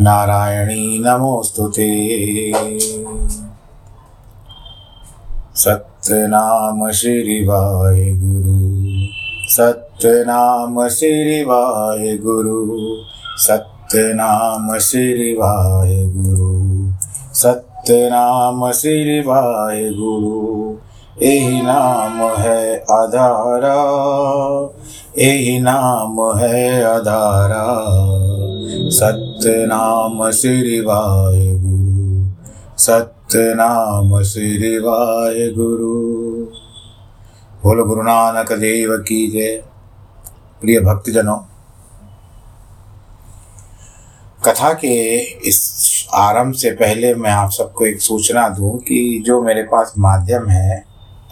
नारायणी नमोऽस्तु ते। सत्यनाम श्रीवाय गुरु। सत्यनाम श्रीवाय गुरु। सत्यनाम श्रीवाय गुरु। सत्यनाम श्रीवाय गुरु। यही नाम है आधारा। यही नाम है आधारा। सत्यनाम श्रीवाय गुरु। सत्यनाम श्रीवाय गुरु। बोलो गुरु नानक देव की जय। प्रिय भक्तजनों, कथा के इस आरंभ से पहले मैं आप सबको एक सूचना दूँ कि जो मेरे पास माध्यम है,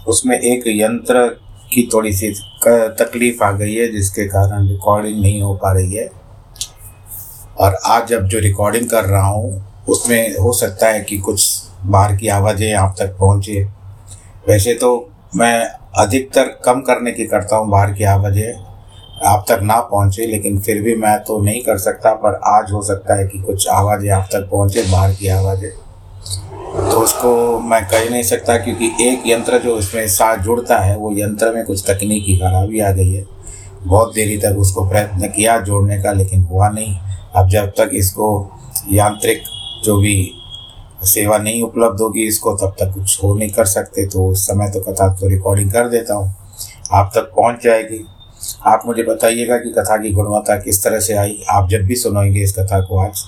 उसमें एक यंत्र की थोड़ी सी तकलीफ़ आ गई है, जिसके कारण रिकॉर्डिंग नहीं हो पा रही है। और आज जब जो रिकॉर्डिंग कर रहा हूँ, उसमें हो सकता है कि कुछ बाहर की आवाज़ें आप तक पहुँचे। वैसे तो मैं अधिकतर कम करने की करता हूँ, बाहर की आवाज़ें आप तक ना पहुँचे, लेकिन फिर भी मैं तो नहीं कर सकता, पर आज हो सकता है कि कुछ आवाज़ें आप तक पहुँचे, बाहर की आवाज़ें। तो उसको मैं कह नहीं सकता, क्योंकि एक यंत्र जो इसमें साथ जुड़ता है, वो यंत्र में कुछ तकनीकी खराबी आ गई है। बहुत देरी तक उसको प्रयत्न किया जोड़ने का, लेकिन हुआ नहीं। अब जब तक इसको यांत्रिक जो भी सेवा नहीं उपलब्ध होगी, इसको तब तक कुछ हो नहीं कर सकते तो उस समय तो कथा तो रिकॉर्डिंग कर देता हूँ। आप तक पहुँच जाएगी। आप मुझे बताइएगा कि कथा की गुणवत्ता किस तरह से आई। आप जब भी सुनाएँगे इस कथा को आज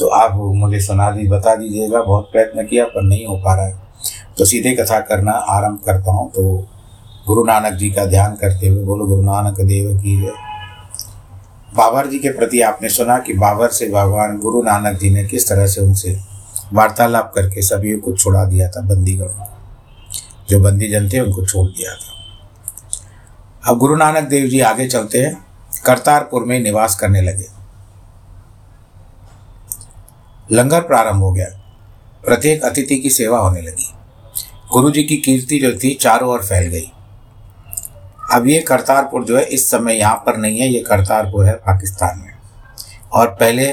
तो आप मुझे सुना दी, बता दीजिएगा। बहुत प्रयत्न किया, पर नहीं हो पा रहा है। तो सीधे कथा करना आरंभ करता हूँ। तो गुरु नानक जी का ध्यान करते हुए बोलो, गुरु नानक देव की जय। बाबर जी के प्रति आपने सुना कि बाबर से भगवान गुरु नानक जी ने किस तरह से उनसे वार्तालाप करके सभी को छुड़ा दिया था बंदीगढ़ों को। जो बंदी जन थे, उनको छोड़ दिया था। अब गुरु नानक देव जी आगे चलते हैं, करतारपुर में निवास करने लगे। लंगर प्रारंभ हो गया। प्रत्येक अतिथि की सेवा होने लगी। गुरु जी की कीर्ति जो थी, चारों ओर फैल गई। अब ये करतारपुर जो है, इस समय यहाँ पर नहीं है, ये करतारपुर है पाकिस्तान में। और पहले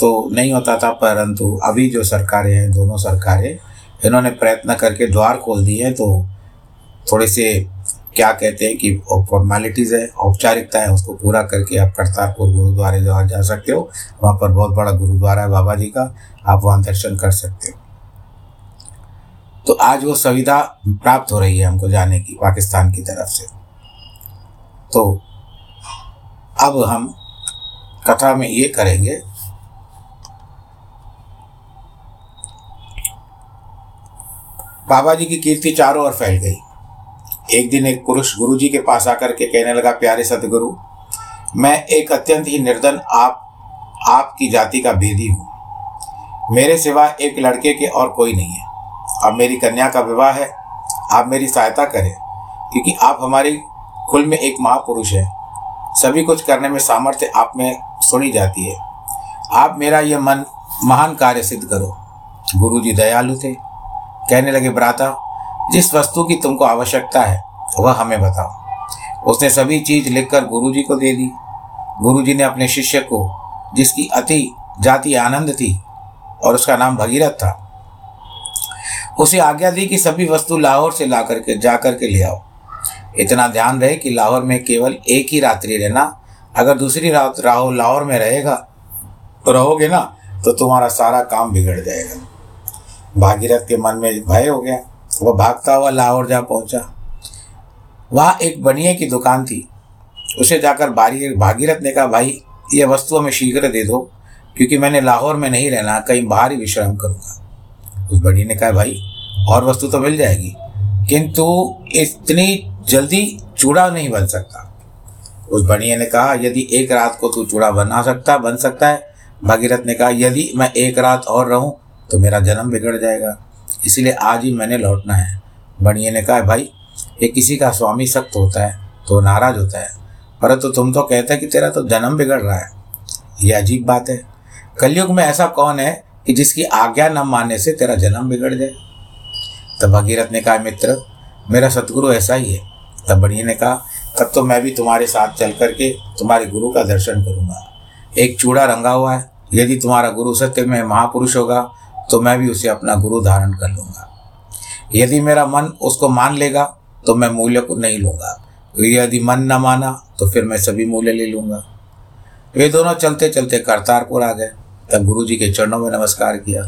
तो नहीं होता था, परंतु अभी जो सरकारें हैं, दोनों सरकारें, इन्होंने प्रयत्न करके द्वार खोल दिए हैं तो थोड़े से क्या कहते हैं कि फॉर्मेलिटीज़ है, औपचारिकता है, उसको पूरा करके आप करतारपुर गुरुद्वारे जो जा सकते हो, वहाँ पर बहुत बड़ा गुरुद्वारा है बाबा जी का, आप वहाँ दर्शन कर सकते हो। तो आज वो सुविधा प्राप्त हो रही है हमको जाने की, पाकिस्तान की तरफ़ से। तो अब हम कथा में ये करेंगे। बाबा जी की कीर्ति चारों ओर फैल गई। एक दिन एक पुरुष गुरु जी के पास आकर के कहने लगा, प्यारे सतगुरु मैं एक अत्यंत ही निर्धन आप, आपकी जाति का भेदी हूँ। मेरे सिवा एक लड़के के और कोई नहीं है। अब मेरी कन्या का विवाह है। आप मेरी सहायता करें, क्योंकि आप हमारी कुल में एक महापुरुष है। सभी कुछ करने में सामर्थ्य आप में सुनी जाती है। आप मेरा यह मन महान कार्य सिद्ध करो। गुरु जी दयालु थे। कहने लगे ब्राता जिस वस्तु की तुमको आवश्यकता है, वह हमें बताओ। उसने सभी चीज़ लिखकर गुरु जी को दे दी। गुरु जी ने अपने शिष्य को, जिसकी अति जाति आनंद थी, और उसका नाम भगीरथ था, उसे आज्ञा दी कि सभी वस्तु लाहौर से ला करके जा करके ले आओ। इतना ध्यान रहे कि लाहौर में केवल एक ही रात्रि रहना। अगर दूसरी रात राहो लाहौर में रहेगा तो रहोगे ना तो तुम्हारा सारा काम बिगड़ जाएगा। भागीरथ के मन में भय हो गया। वह भागता हुआ लाहौर जा पहुँचा। वहाँ एक बनिए की दुकान थी। उसे जाकर बारी भागीरथ ने कहा, भाई यह वस्तु हमें शीघ्र दे दो, क्योंकि मैंने लाहौर में नहीं रहना, कहीं बाहर ही विश्राम करूँगा। उस बड़ी ने कहा, भाई, और वस्तु तो मिल जाएगी। किंतु इतनी जल्दी चूड़ा नहीं बन सकता। उस बढ़िया ने कहा, यदि एक रात को तू चूड़ा बना सकता, बन सकता है। भागीरथ ने कहा, यदि मैं एक रात और रहूँ तो मेरा जन्म बिगड़ जाएगा। इसीलिए आज ही मैंने लौटना है। बढ़िया ने कहा, भाई, ये किसी का स्वामी सख्त होता है तो नाराज़ होता है। परंतु तो तुम तो कहते कि तेरा तो जन्म बिगड़ रहा है। ये अजीब बात है। कलयुग में ऐसा कौन है कि जिसकी आज्ञा न मानने से तेरा जन्म बिगड़ जाए? तब भगीरथ ने कहा, मित्र, मेरा सतगुरु ऐसा ही है। तब बढ़िया ने कहा, तब तो मैं भी तुम्हारे साथ चल करके तुम्हारे गुरु का दर्शन करूँगा। एक चूड़ा रंगा हुआ है, यदि तुम्हारा गुरु सत्य में महापुरुष होगा तो मैं भी उसे अपना गुरु धारण कर लूँगा। यदि मेरा मन उसको मान लेगा तो मैं मूल्य को नहीं लूँगा। यदि मन न माना तो फिर मैं सभी मूल्य ले लूँगा। वे दोनों चलते चलते करतारपुर आ गए। तब गुरु जी के चरणों में नमस्कार किया।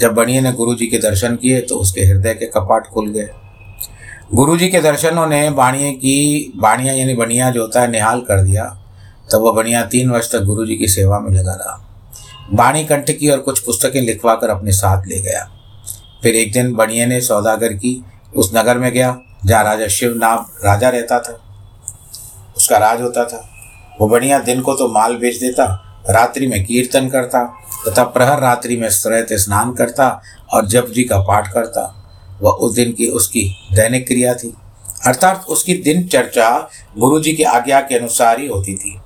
जब बणिए ने गुरु जी के दर्शन किए तो उसके हृदय के कपाट खुल गए। गुरु जी के दर्शनों ने बाणिए की, बाणिया यानी बनिया जो होता है, निहाल कर दिया। तब वह बनिया तीन वर्ष तक गुरु जी की सेवा में लगा रहा। बाणी कंठ की और कुछ पुस्तकें लिखवा कर अपने साथ ले गया। फिर एक दिन बनिए ने सौदागर की, उस नगर में गया, जहाँ राजा शिव नाम राजा रहता था। उसका राज होता था। वो बढ़िया दिन को तो माल बेच देता रात्रि में कीर्तन करता तथा प्रहर रात्रि में श्रैत स्नान करता और जप जी का पाठ करता। वह उस दिन की उसकी दैनिक क्रिया थी। अर्थात उसकी दिन चर्चा गुरु जी की आज्ञा के अनुसार ही होती थी।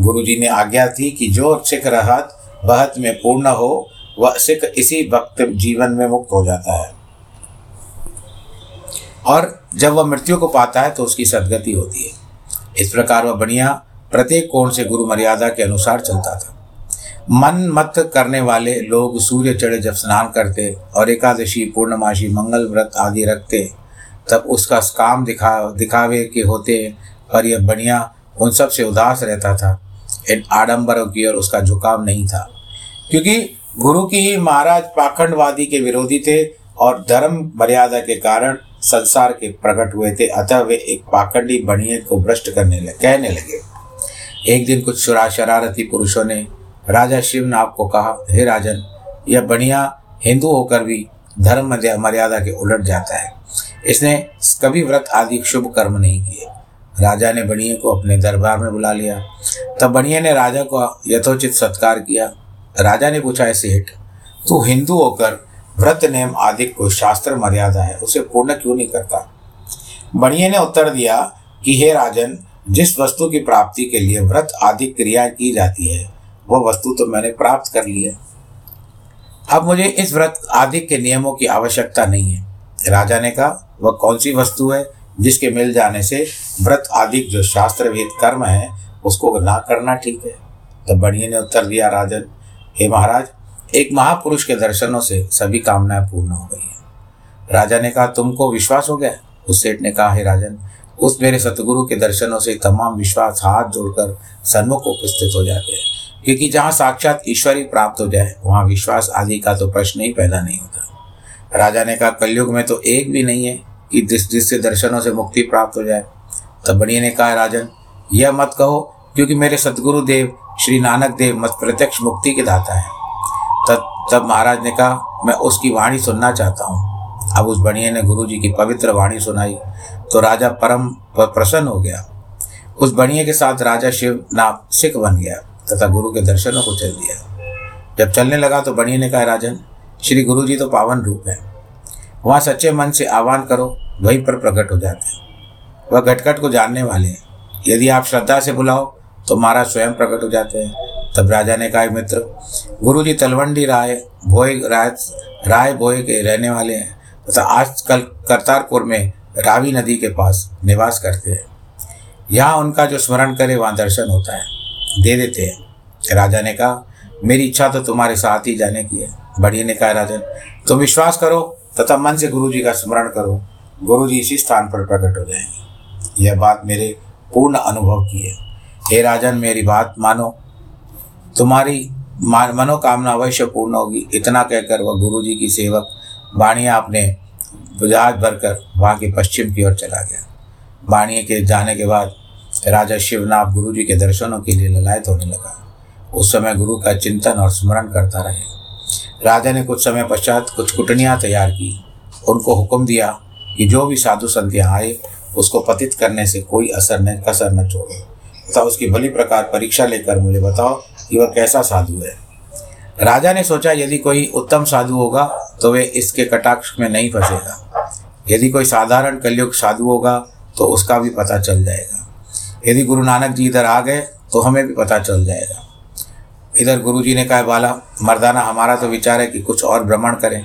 गुरु जी ने आज्ञा थी कि जो सिख रहत, बहत में पूर्ण हो, वह सिख इसी वक्त जीवन में मुक्त हो जाता है। और जब वह मृत्यु को पाता है तो उसकी सदगति होती है। इस प्रकार वह बढ़िया प्रत्येक कोण से गुरु मर्यादा के अनुसार चलता था। मन मत करने वाले लोग सूर्य चढ़े जब स्नान करते और एकादशी पूर्णमाशी मंगल व्रत आदि रखते, तब उसका काम दिखा, दिखावे के होते पर यह बढ़िया उन सबसे उदास रहता था। इन आडंबरों की ओर उसका झुकाव नहीं था। क्योंकि गुरु की ही महाराज पाखंडवादी के विरोधी थे और धर्म मर्यादा के कारण संसार के प्रकट हुए थे, अतः वे एक पाखंडी बनिए को भ्रष्ट करने लगे, कहने लगे। एक दिन कुछ शरारती पुरुषों ने, राजा शिवनाथ को कहा, हे राजन, यह बढ़िया हिंदू होकर भी धर्म मर्यादा के उलट जाता है। इसने कभी व्रत आदि शुभ कर्म नहीं किए। राजा ने बनिए को अपने दरबार में बुला लिया। तब बनिए ने राजा को यथोचित सत्कार किया। राजा ने पूछा है सेठ तू हिंदू होकर व्रत नियम आदि को शास्त्र मर्यादा है? उसे पूर्ण क्यों नहीं करता? बनिए ने उत्तर दिया कि, हे राजन जिस वस्तु की प्राप्ति के लिए व्रत आदि क्रिया की जाती है वह वस्तु तो मैंने प्राप्त कर ली है। अब मुझे इस व्रत आदि के नियमों की आवश्यकता नहीं है। राजा ने कहा, वह कौन सी वस्तु है जिसके मिल जाने से व्रत आदि जो शास्त्र वेद कर्म है, उसको ना करना ठीक है? तब बढ़िया ने उत्तर दिया, राजन, हे महाराज, एक महापुरुष के दर्शनों से सभी कामनाएँ पूर्ण हो गई हैं। राजा ने कहा, तुमको विश्वास हो गया? उस सेठ ने कहा, हे राजन उस मेरे सतगुरु के दर्शनों से तमाम विश्वास हाथ जोड़कर सन्मुख उपस्थित हो जाते हैं। क्योंकि जहाँ साक्षात ईश्वरी प्राप्त हो जाए, वहाँ विश्वास आदि का तो प्रश्न ही पैदा नहीं होता। राजा ने कहा, कलयुग में तो एक भी नहीं है कि जिस जिससे दर्शनों से मुक्ति प्राप्त हो जाए। तब बढ़िया ने कहा, राजन, यह मत कहो, क्योंकि मेरे सतगुरु देव, श्री नानक देव मत प्रत्यक्ष मुक्ति के दाता है। तब तब महाराज ने कहा, मैं उसकी वाणी सुनना चाहता हूँ। अब उस बढ़िया ने गुरु जी की पवित्र वाणी सुनाई। तो राजा परम प्रसन्न हो गया। उस बढ़िया के साथ राजा शिव नाम सिख बन गया तथा गुरु के दर्शनों को चल दिया। जब चलने लगा तो बढ़िया ने कहा, राजन, श्री गुरु जी तो पावन रूप है। वहाँ सच्चे मन से आह्वान करो, वहीं पर प्रकट हो जाते हैं। वह घटकट को जानने वाले हैं। यदि आप श्रद्धा से बुलाओ तो महाराज स्वयं प्रकट हो जाते हैं। तब राजा ने कहा मित्र गुरु जी तलवंडी राय भोए राय राय भोए के रहने वाले हैं तथा आज कल करतारपुर में रावी नदी के पास निवास करते हैं। यहाँ उनका जो स्मरण करे, वहाँ दर्शन होता है। दे देते हैं। राजा ने कहा, मेरी इच्छा तो तुम्हारे साथ ही जाने की है। बढ़िया ने कहा, राजन, तुम विश्वास करो, तथा मन से गुरु जी का स्मरण करो। गुरु जी इसी स्थान पर प्रकट हो जाएँगे। यह बात मेरे पूर्ण अनुभव की है। हे राजन, मेरी बात मानो। तुम्हारी मनोकामना अवश्य पूर्ण होगी। इतना कहकर वह गुरु जी की सेवक वाणिया अपने जहाज़ भरकर वहाँ के पश्चिम की ओर चला गया। बाणिया के जाने के बाद राजा शिवनाथ गुरु जी के दर्शनों के लिए ललायत होने लगा। उस समय गुरु का चिंतन और स्मरण करता रहे। राजा ने कुछ समय पश्चात कुछ कुटनियाँ तैयार की। उनको हुक्म दिया कि जो भी साधु संत यहाँ आए, उसको पतित करने से कोई असर न कसर न छोड़े। तथा उसकी भली प्रकार परीक्षा लेकर मुझे बताओ कि वह कैसा साधु है। राजा ने सोचा, यदि कोई उत्तम साधु होगा तो वे इसके कटाक्ष में नहीं फंसेगा। यदि कोई साधारण कलयुग साधु होगा तो उसका भी पता चल जाएगा। यदि गुरु नानक जी इधर आ गए तो हमें भी पता चल जाएगा। इधर गुरु जी ने कहा, बाला, मर्दाना, हमारा तो विचार है कि कुछ और भ्रमण करें।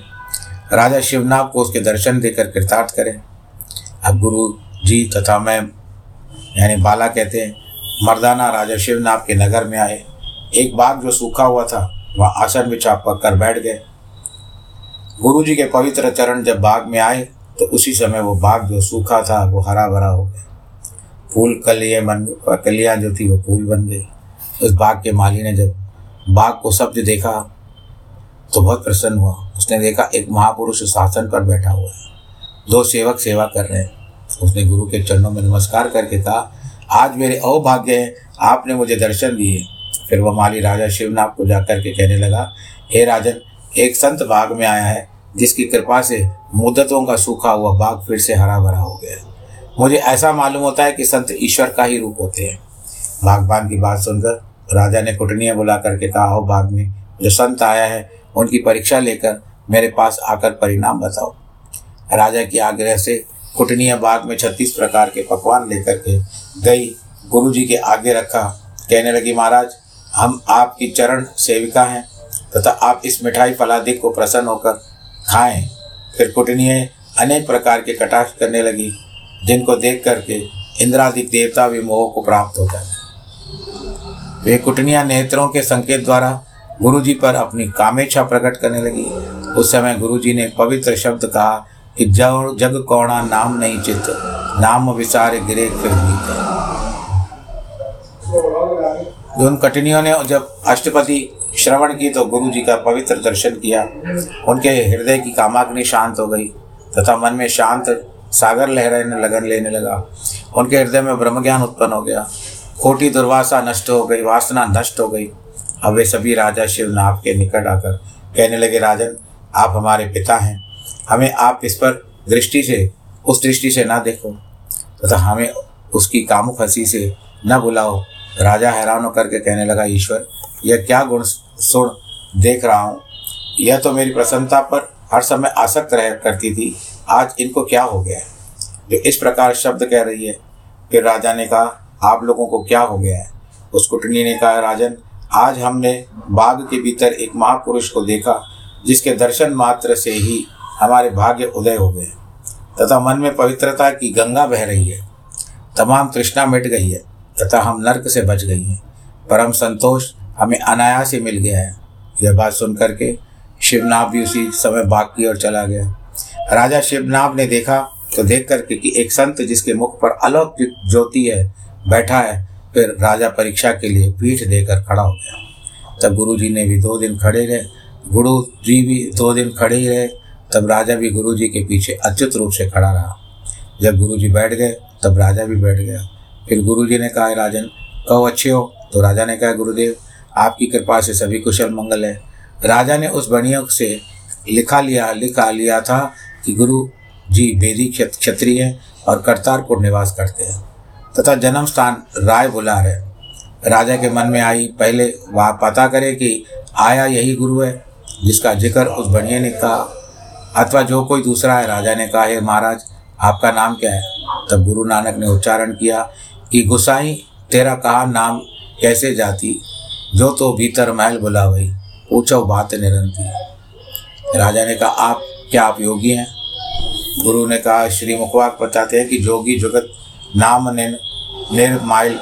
राजा शिवनाथ को उसके दर्शन देकर कृतार्थ करें। अब गुरु जी तथा मैं, यानी बाला कहते हैं, मर्दाना राजा शिवनाथ के नगर में आए। एक बाग जो सूखा हुआ था वह आसन बिछा कर बैठ गए। गुरु जी के पवित्र चरण जब बाग में आए तो उसी समय वो बाग जो सूखा था, वो हरा भरा हो गया। फूल कलिए मन, कलियाँ जो थी वो फूल बन गई। उस बाग के माली ने जब बाग को शब्द देखा तो बहुत प्रसन्न हुआ। उसने देखा, एक महापुरुष शासन पर बैठा हुआ है। दो सेवक सेवा कर रहे हैं। उसने गुरु के चरणों में नमस्कार करके कहा, आज मेरे अवभाग्य है, आपने मुझे दर्शन दिए। फिर वह माली राजा शिवनाथ को जाकर के कहने लगा, हे राजन, एक संत बाग में आया है, जिसकी कृपा से मुद्दतों का सूखा हुआ बाग फिर से हरा भरा हो गया मुझे ऐसा मालूम होता है कि संत ईश्वर का ही रूप होते हैं। बागबान की बात सुनकर राजा ने कुटनिया बुला करके कहा हो बाग में, जो संत आया है, उनकी परीक्षा लेकर मेरे पास आकर परिणाम बताओ। राजा की आग्रह से कुटनिया बाग में छत्तीस प्रकार के पकवान लेकर के गई। गुरु जी के आगे रखा, कहने लगी, महाराज हम आपकी चरण सेविका हैं, तथा आप इस मिठाई फलादिक को प्रसन्न होकर खाएँ। फिर कुटनिए अनेक प्रकार के कटाक्ष करने लगी, जिनको देख करके इंद्रादिक देवता भी मोह को प्राप्त होता है। वे कुटनिया नेत्रों के संकेत द्वारा गुरु जी पर अपनी कामेच्छा प्रकट करने लगी। उस समय गुरु जी ने पवित्र शब्द कहा कि जग जग कौड़ा नाम नहीं चित नाम विसारे गिरे फिर उन कटनियों ने जब अष्टपति श्रवण की तो गुरु जी का पवित्र दर्शन किया। उनके हृदय की कामाग्नि शांत हो गई तथा मन में शांत सागर लहराने लगन लेने लगा। उनके हृदय में ब्रह्म ज्ञान उत्पन्न हो गया। खोटी दुर्वासा नष्ट हो गई, वासना नष्ट हो गई। अब वे सभी राजा शिव शिवनाथ के निकट आकर कहने लगे, राजन, आप हमारे पिता हैं। हमें आप इस पर दृष्टि से, उस दृष्टि से ना देखो तथा हमें उसकी कामुक हँसी से न बुलाओ। राजा हैरान होकर के कहने लगा, ईश्वर यह क्या गुण सुन देख रहा हूँ? यह तो मेरी प्रसन्नता पर हर समय आसक्त रह करती थी। आज इनको क्या हो गया है? जो इस प्रकार शब्द कह रही है, फिर राजा ने कहा, आप लोगों को क्या हो गया है? उस कुटनी ने कहा, राजन, आज हमने बाग के भीतर एक महापुरुष को देखा, जिसके दर्शन मात्र से ही हमारे भाग्य उदय हो गए। तथा मन में पवित्रता की गंगा बह रही है। तमाम तृष्णा मिट गई है। तथा हम नर्क से बच गई हैं। परम संतोष हमें अनायास ही मिल गया है। यह बात सुन करके शिवनाथ भी उसी समय बाग की ओर चला गया। राजा शिवनाभ ने देखा तो देख करके कि एक संत जिसके मुख पर अलौकिक ज्योति है, बैठा है, फिर राजा परीक्षा के लिए पीठ देकर खड़ा हो गया। तब गुरु जी ने भी दो दिन खड़े रहे। गुरु जी भी दो दिन खड़े ही रहे। तब राजा भी गुरु जी के पीछे अच्युत रूप से खड़ा रहा। जब गुरु जी बैठ गए, तब राजा भी बैठ गया। फिर गुरु जी ने कहा राजन, कहो, अच्छे हो? तो राजा ने कहा, गुरुदेव, आपकी कृपा से सभी कुशल मंगल है। राजा ने उस बणियों से लिखा लिया लिखा लिया था कि गुरु जी बेदी क्षत्रिय और करतारपुर निवास करते हैं। तथा जन्म स्थान राय बुला है। राजा के मन में आई, पहले वह पता करे कि आया यही गुरु है, जिसका ज़िक्र उस बढ़िया ने कहा। अथवा जो कोई दूसरा है, राजा ने कहा, हे महाराज, आपका नाम क्या है? तब गुरु नानक ने उच्चारण किया कि गुसाई, तेरा कहा नाम कैसे जाती? जो तो भीतर महल बुला वही पूछो बात निरंती। राजा ने कहा, आप क्या आप योगी हैं? गुरु ने कहा, श्री मुखवाक बताते हैं कि जोगी जगत नाम निर निर्माइल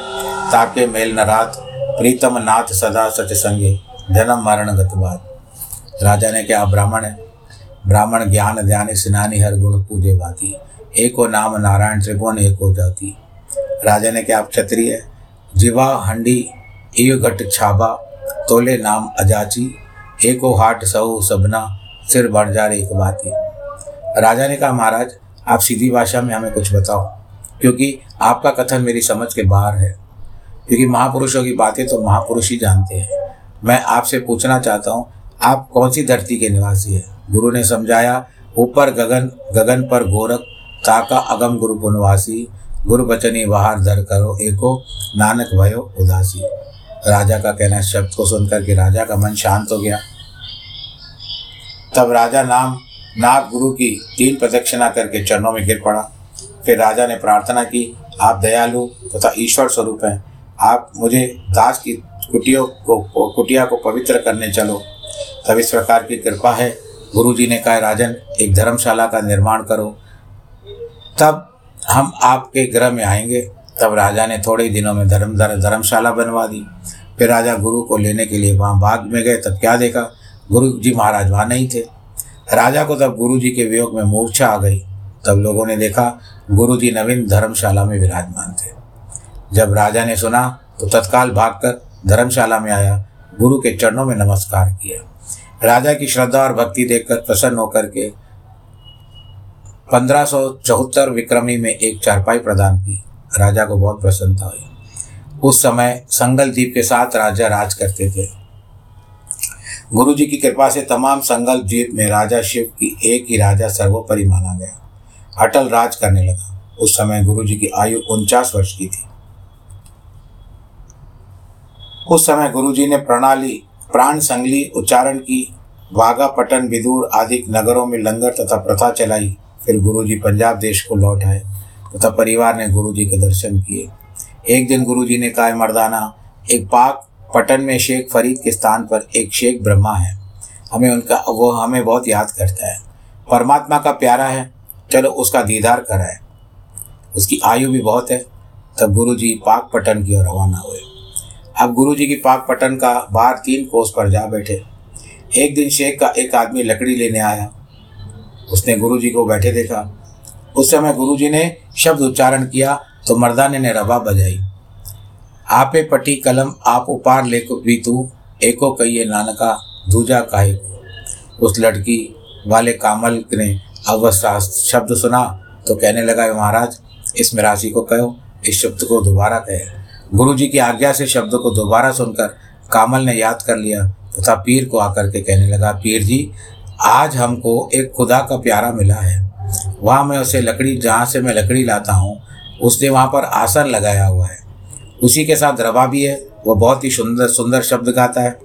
ताके मेल न रात, प्रीतम नाथ सदा सच संगे जन्म मरण गतबाद राजा ने क्या ब्राह्मण है। ब्राह्मण ज्ञान ध्यान स्नानी हर गुण पूजे भाती। एको नाम नारायण त्रिभुवन एको जाति। राजा ने क्या आप क्षत्रिय? जीवा, हंडी इव घट छाबा, तोले नाम अजाची, एको हाट सहु सबना, सिर रही एक बाती राजा ने कहा, महाराज, आप सीधी भाषा में हमें कुछ बताओ, क्योंकि आपका कथन मेरी समझ के बाहर है। क्योंकि महापुरुषों की बातें तो महापुरुष ही जानते हैं। मैं आपसे पूछना चाहता हूँ, आप कौन सी धरती के निवासी हैं? गुरु ने समझाया, ऊपर गगन गगन पर गोरख, ताका अगम गुरु पुनवासी गुरु बचनी बाहर धर करो, एको नानक भयो उदासी। राजा का कहना शब्द को सुनकर के राजा का मन शांत हो गया। तब राजा नाम, नाग गुरु की तीन प्रदक्षिणा करके चरणों में गिर पड़ा। फिर राजा ने प्रार्थना की, आप दयालु तथा तो ईश्वर स्वरूप हैं। आप मुझे दास की कुटियों को, कुटिया को पवित्र करने चलो। तब इस प्रकार की कृपा है। गुरु जी ने कहा, राजन, एक धर्मशाला का निर्माण करो। तब हम आपके ग्रह में आएँगे। तब राजा ने थोड़े दिनों में धर्म धर्मशाला बनवा दी। फिर राजा गुरु को लेने के लिए वहाँ बाग में गए। तब क्या देखा? गुरु जी महाराज वहाँ नहीं थे। राजा को तब गुरु जी के वियोग में मूर्छा आ गई। तब लोगों ने देखा, गुरु जी नवीन धर्मशाला में विराजमान थे। जब राजा ने सुना तो तत्काल भागकर धर्मशाला में आया। गुरु के चरणों में नमस्कार किया। राजा की श्रद्धा और भक्ति देखकर प्रसन्न होकर के पंद्रह विक्रमी में एक चारपाई प्रदान की राजा को बहुत प्रसन्नता हुई। उस समय संगल द्वीप के साथ राजा राज करते थे। गुरु जी की कृपा से तमाम संगल द्वीप में राजा शिव की एक ही राजा सर्वोपरि माना गया। अटल राज करने लगा। उस समय गुरु जी की आयु उनचास वर्ष की थी। उस समय गुरु जी ने प्रणाली, प्राण संगली उच्चारण की वाघा पटन विदुर आदि नगरों में लंगर तथा प्रथा चलाई। फिर गुरु जी पंजाब देश को लौट आए, तथा परिवार ने गुरु जी के दर्शन किए। एक दिन गुरु जी ने कहा मर्दाना, एक पाक पटन में शेख फरीद के स्थान पर एक शेख ब्रह्मा है। हमें उनका, वो हमें बहुत याद करता है। परमात्मा का प्यारा है, चलो उसका दीदार कराए। उसकी आयु भी बहुत है। तब गुरु जी पाक पटन की ओर रवाना हुए। अब गुरु जी की पाक पटन का बाहर तीन कोस पर जा बैठे। एक दिन शेख का एक आदमी लकड़ी लेने आया। उसने गुरु जी को बैठे देखा। उस समय गुरु जी ने शब्द उच्चारण किया तो मर्दाने ने रबा बजाई। आपे पटी कलम, आप उपार ले भी तू, एको कहिए नानका, दूजा काहे उस लड़की वाले कामल ने अवस्था शब्द सुना तो कहने लगा महाराज इस मिरासी को कहो, इस शब्द को दोबारा कहे। गुरु जी की आज्ञा से शब्द को दोबारा सुनकर कामल ने याद कर लिया तथा पीर को आकर के कहने लगा, पीर जी आज हमको एक खुदा का प्यारा मिला है। वहाँ मैं उसे लकड़ी, जहाँ से मैं लकड़ी लाता हूँ, उसने वहाँ पर आसन लगाया हुआ है। उसी के साथ रवा भी है वह बहुत ही सुंदर सुंदर शब्द गाता है।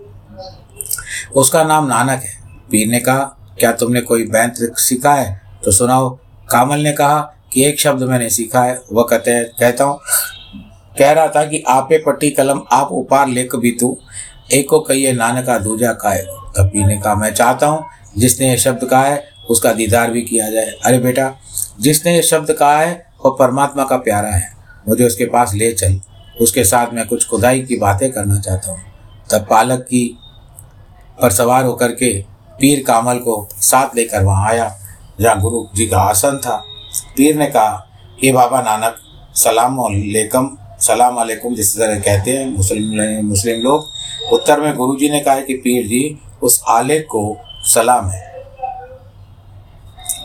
उसका नाम नानक है। पीर ने कहा क्या तुमने कोई बैंत सीखा है? तो सुनाओ, कामल ने कहा कि एक शब्द मैंने सीखा है, वह कहते हैं, कहता हूँ, कह रहा था कि आपे पट्टी कलम आप उपार लेख भी तू, एको कहिए नानका दूजा खाए तभी ने कहा मैं चाहता हूँ जिसने ये शब्द कहा है, उसका दीदार भी किया जाए। अरे बेटा, जिसने ये शब्द कहा है वह परमात्मा का प्यारा है। मुझे उसके पास ले चल। उसके साथ मैं कुछ खुदाई की बातें करना चाहता हूँ। तब पालक की पर सवार होकर के पीर कामल को साथ लेकर वहाँ आया, जहाँ गुरु जी का आसन था। पीर ने कहा ये बाबा नानक, सलाम अलैकुम सलाम अलैकुम, जिस तरह कहते हैं मुस्लिम मुस्लिम लोग। उत्तर में गुरु जी ने कहा कि पीर जी, उस आलेख को सलाम है।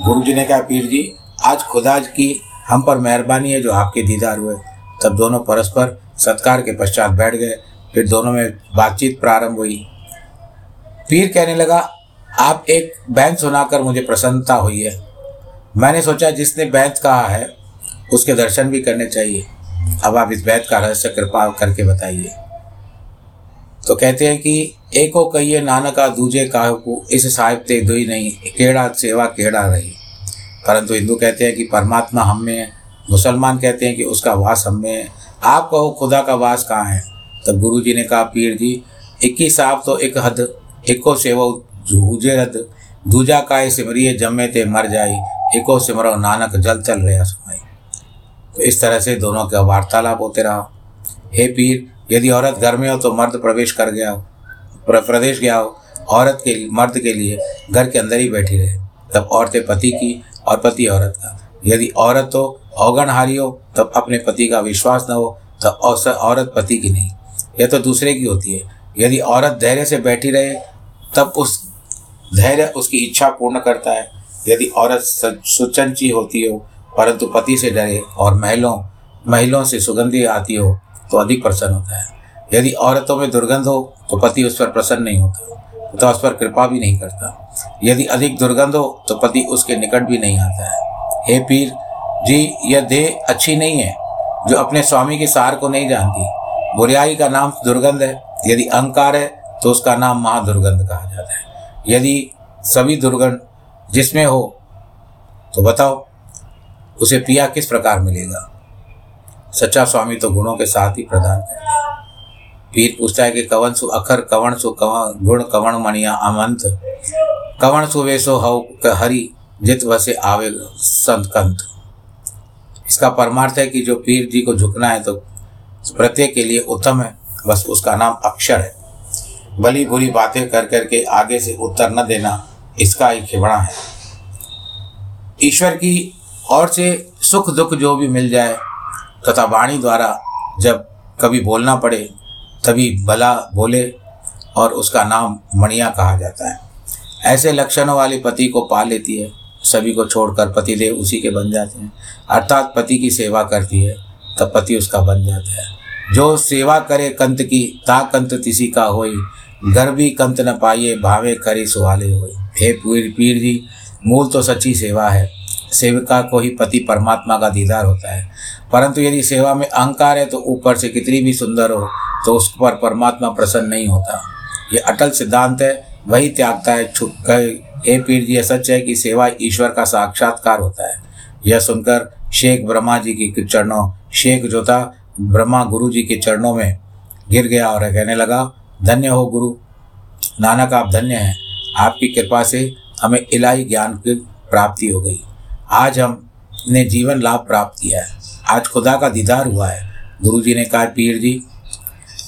गुरु जी ने कहा, पीर जी, आज खुदा की हम पर मेहरबानी है जो आपके दीदार हुए। तब दोनों परस्पर सत्कार के पश्चात बैठ गए। फिर दोनों में बातचीत प्रारंभ हुई। पीर कहने लगा, आप एक बैंत सुनाकर मुझे प्रसन्नता हुई है। मैंने सोचा, जिसने बैंत कहा है, उसके दर्शन भी करने चाहिए। अब आप इस बैत का रहस्य कृपा करके बताइए। तो कहते हैं कि एको कहिए, नानका दूजे काहू इस साहिब ते दुई नहीं, केड़ा सेवा केड़ा रही। परंतु हिंदू कहते हैं कि परमात्मा हम में मुसलमान कहते हैं कि उसका वास हम में आप कहो, खुदा का वास कहाँ है? तब गुरु जी ने कहा, पीर जी इक्कीस साहब तो एक हद इको सेवो जूझे रद। दूजा काय सिमरिए जमे ते मर जाई इको सिमरो नानक जल चल रहा सुनाई तो इस तरह से दोनों का वार्तालाप होते रहा। हे पीर यदि औरत घर में हो तो मर्द प्रवेश कर गया हो प्रदेश गया हो, औरत के, मर्द के लिए घर के अंदर ही बैठी रहे। तब औरतें पति की और पति औरत का। यदि औरत तो अवगणहारी हो, तब अपने पति का विश्वास न हो तो औरत पति की नहीं। यह तो दूसरे की होती है। यदि औरत धैर्य से बैठी रहे, तब उस धैर्य उसकी इच्छा पूर्ण करता है। यदि औरत सुचंची होती हो, परंतु पति से डरे और महलों महलों से सुगंधी आती हो तो अधिक प्रसन्न होता है। यदि औरतों में दुर्गंध हो तो पति उस पर प्रसन्न नहीं होता तो उस पर कृपा भी नहीं करता। यदि अधिक दुर्गंध हो तो पति उसके निकट भी नहीं आता है। हे पीर, जी, यह देह अच्छी नहीं है, जो अपने स्वामी के सार को नहीं जानती। बुरियाई का नाम दुर्गंध है, यदि अहंकार है तो उसका नाम महादुर्गंध कहा जाता है। यदि सभी दुर्गंध जिसमें हो तो बताओ, उसे पिया किस प्रकार मिलेगा? सच्चा स्वामी तो गुणों के साथ ही प्रदान करता है। पीर पूछता है कि कवन सु अखर कवन सु कवन गुण कवन मणिया अमंत? कवन सु हव हरि जित वसे आवे संत कंत इसका परमार्थ है कि जो पीर जी को झुकना है तो प्रत्येक के लिए उत्तम है, बस उसका नाम अक्षर है। भली बुरी बातें कर करके आगे से उत्तर न देना इसका ही खिबड़ा है। ईश्वर की और से सुख दुख जो भी मिल जाए तथा वाणी द्वारा जब कभी बोलना पड़े, तभी भला बोले और उसका नाम मणिया कहा जाता है। ऐसे लक्षणों वाली पति को पा लेती है। सभी को छोड़कर पतिदेव उसी के बन जाते हैं। अर्थात पति की सेवा करती है, तब पति उसका बन जाता है। जो सेवा करे कंत की, ता कंत तिसी का होई। घर भी कंत न पाइए, भावे करी सुहाले हो हे पीर पीर जी, मूल तो सच्ची सेवा है। सेविका को ही पति परमात्मा का दीदार होता है। परंतु यदि सेवा में अहंकार है तो ऊपर से कितनी भी सुंदर हो तो उस पर परमात्मा प्रसन्न नहीं होता। ये अटल सिद्धांत है, वही त्यागता है, छुप हे पीर जी सच है कि सेवा ईश्वर का साक्षात्कार होता है। यह सुनकर शेख ब्रह्मा जी के चरणों, शेख जोता ब्रह्मा गुरु जी के चरणों में गिर गया और कहने लगा, धन्य हो गुरु। नानक, आप धन्य हैं। आपकी कृपा से हमें इलाही ज्ञान की प्राप्ति हो गई। आज हमने जीवन लाभ प्राप्त किया है। आज खुदा का दीदार हुआ है। गुरु जी ने कहा, पीर जी,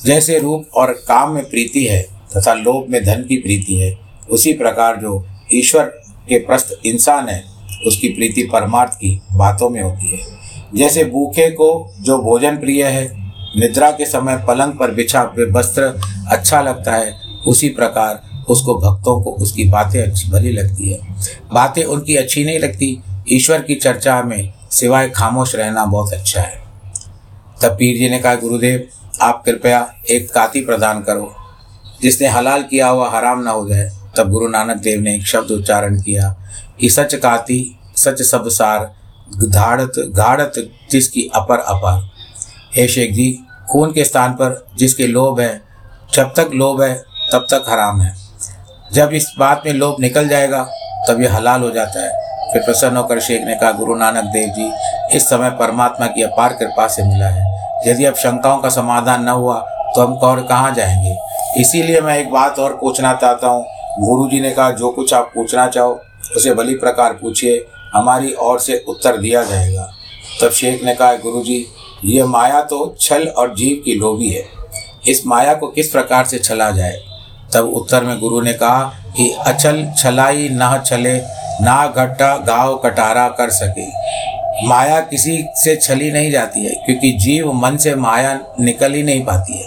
जैसे रूप और काम में प्रीति है, तथा लोभ में धन की प्रीति है, उसी प्रकार जो ईश्वर के प्रस्त इंसान है, उसकी प्रीति परमार्थ की बातों में होती है। जैसे भूखे को जो भोजन प्रिय है, निद्रा के समय पलंग पर बिछा वस्त्र अच्छा लगता है, उसी प्रकार उसको भक्तों को उसकी बातें अच्छी भली लगती है। बातें उनकी अच्छी नहीं लगती। ईश्वर की चर्चा में सिवाय खामोश रहना बहुत अच्छा है। तब पीर जी ने कहा, गुरुदेव, आप कृपया एक काती प्रदान करो। जिसने हलाल किया हुआ हराम ना हो जाए, तब गुरु नानक देव ने एक शब्द उच्चारण किया कि सच काती, सच सब सार धाड़त गाढ़त जिसकी अपर अपर। हे शेख जी खून के स्थान पर जिसके लोभ है, जब तक लोभ है, तब तक हराम है। जब इस बात में लोभ निकल जाएगा, तब यह हलाल हो जाता है। फिर प्रसन्न होकर शेख ने कहा, गुरु नानक देव जी, इस समय परमात्मा की अपार कृपा से मिला है। यदि अब शंकाओं का समाधान न हुआ तो हम और कहाँ जाएँगे? इसीलिए मैं एक बात और पूछना चाहता हूँ। गुरु जी ने कहा, जो कुछ आप पूछना चाहो, उसे भली प्रकार पूछिए। हमारी ओर से उत्तर दिया जाएगा। तब शेख ने कहा, गुरु जी, ये माया तो छल और जीव की लोभी है। इस माया को किस प्रकार से छला जाए? तब उत्तर में गुरु ने कहा कि अचल छलाई न छले ना घटा गाव कटारा कर सके। माया किसी से छली नहीं जाती है, क्योंकि जीव मन से माया निकल ही नहीं पाती है।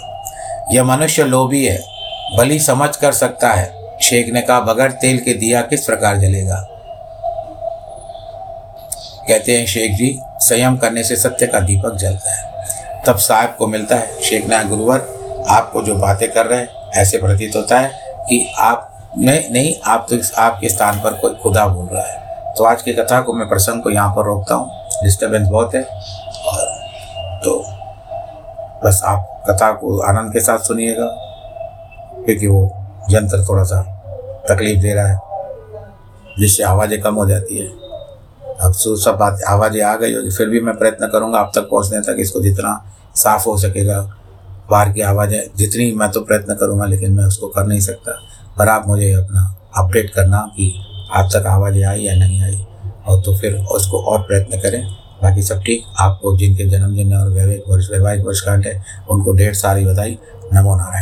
यह मनुष्य लोभी है, भली समझ कर सकता है। शेख ने कहा, बगैर तेल के दिया किस प्रकार जलेगा? कहते हैं शेख जी, संयम करने से सत्य का दीपक जलता है। तब साहब को मिलता है शेख ने गुरुवर, आपको जो बातें कर रहे हैं ऐसे प्रतीत होता है कि आप नहीं नहीं, आप तो आपके स्थान पर कोई खुदा बोल रहा है। तो आज की कथा को मैं प्रसंग को यहाँ पर रोकता हूँ। डिस्टर्बेंस बहुत है। और तो बस आप कथा को आनंद के साथ सुनिएगा, क्योंकि वो यंत्र थोड़ा सा तकलीफ़ दे रहा है, जिससे आवाज़ें कम हो जाती है। अब सो सब बात आवाज़ें आ गई होगी, फिर भी मैं प्रयत्न करूँगा आप तक पहुँचने तक इसको जितना साफ़ हो सकेगा। बाहर की आवाज़ है। जितनी मैं तो प्रयत्न करूँगा, लेकिन मैं उसको कर नहीं सकता। पर आप मुझे अपना अपडेट करना कि आप तक आवाज़ आई या नहीं आई, और तो फिर उसको और प्रयत्न करें। बाकी सब ठीक। आपको जिनके जन्मदिन और वैवाहिक वर्ष वैवाहिक वर्षगांठ है, उनको ढेर सारी बधाई। नमो नारायण।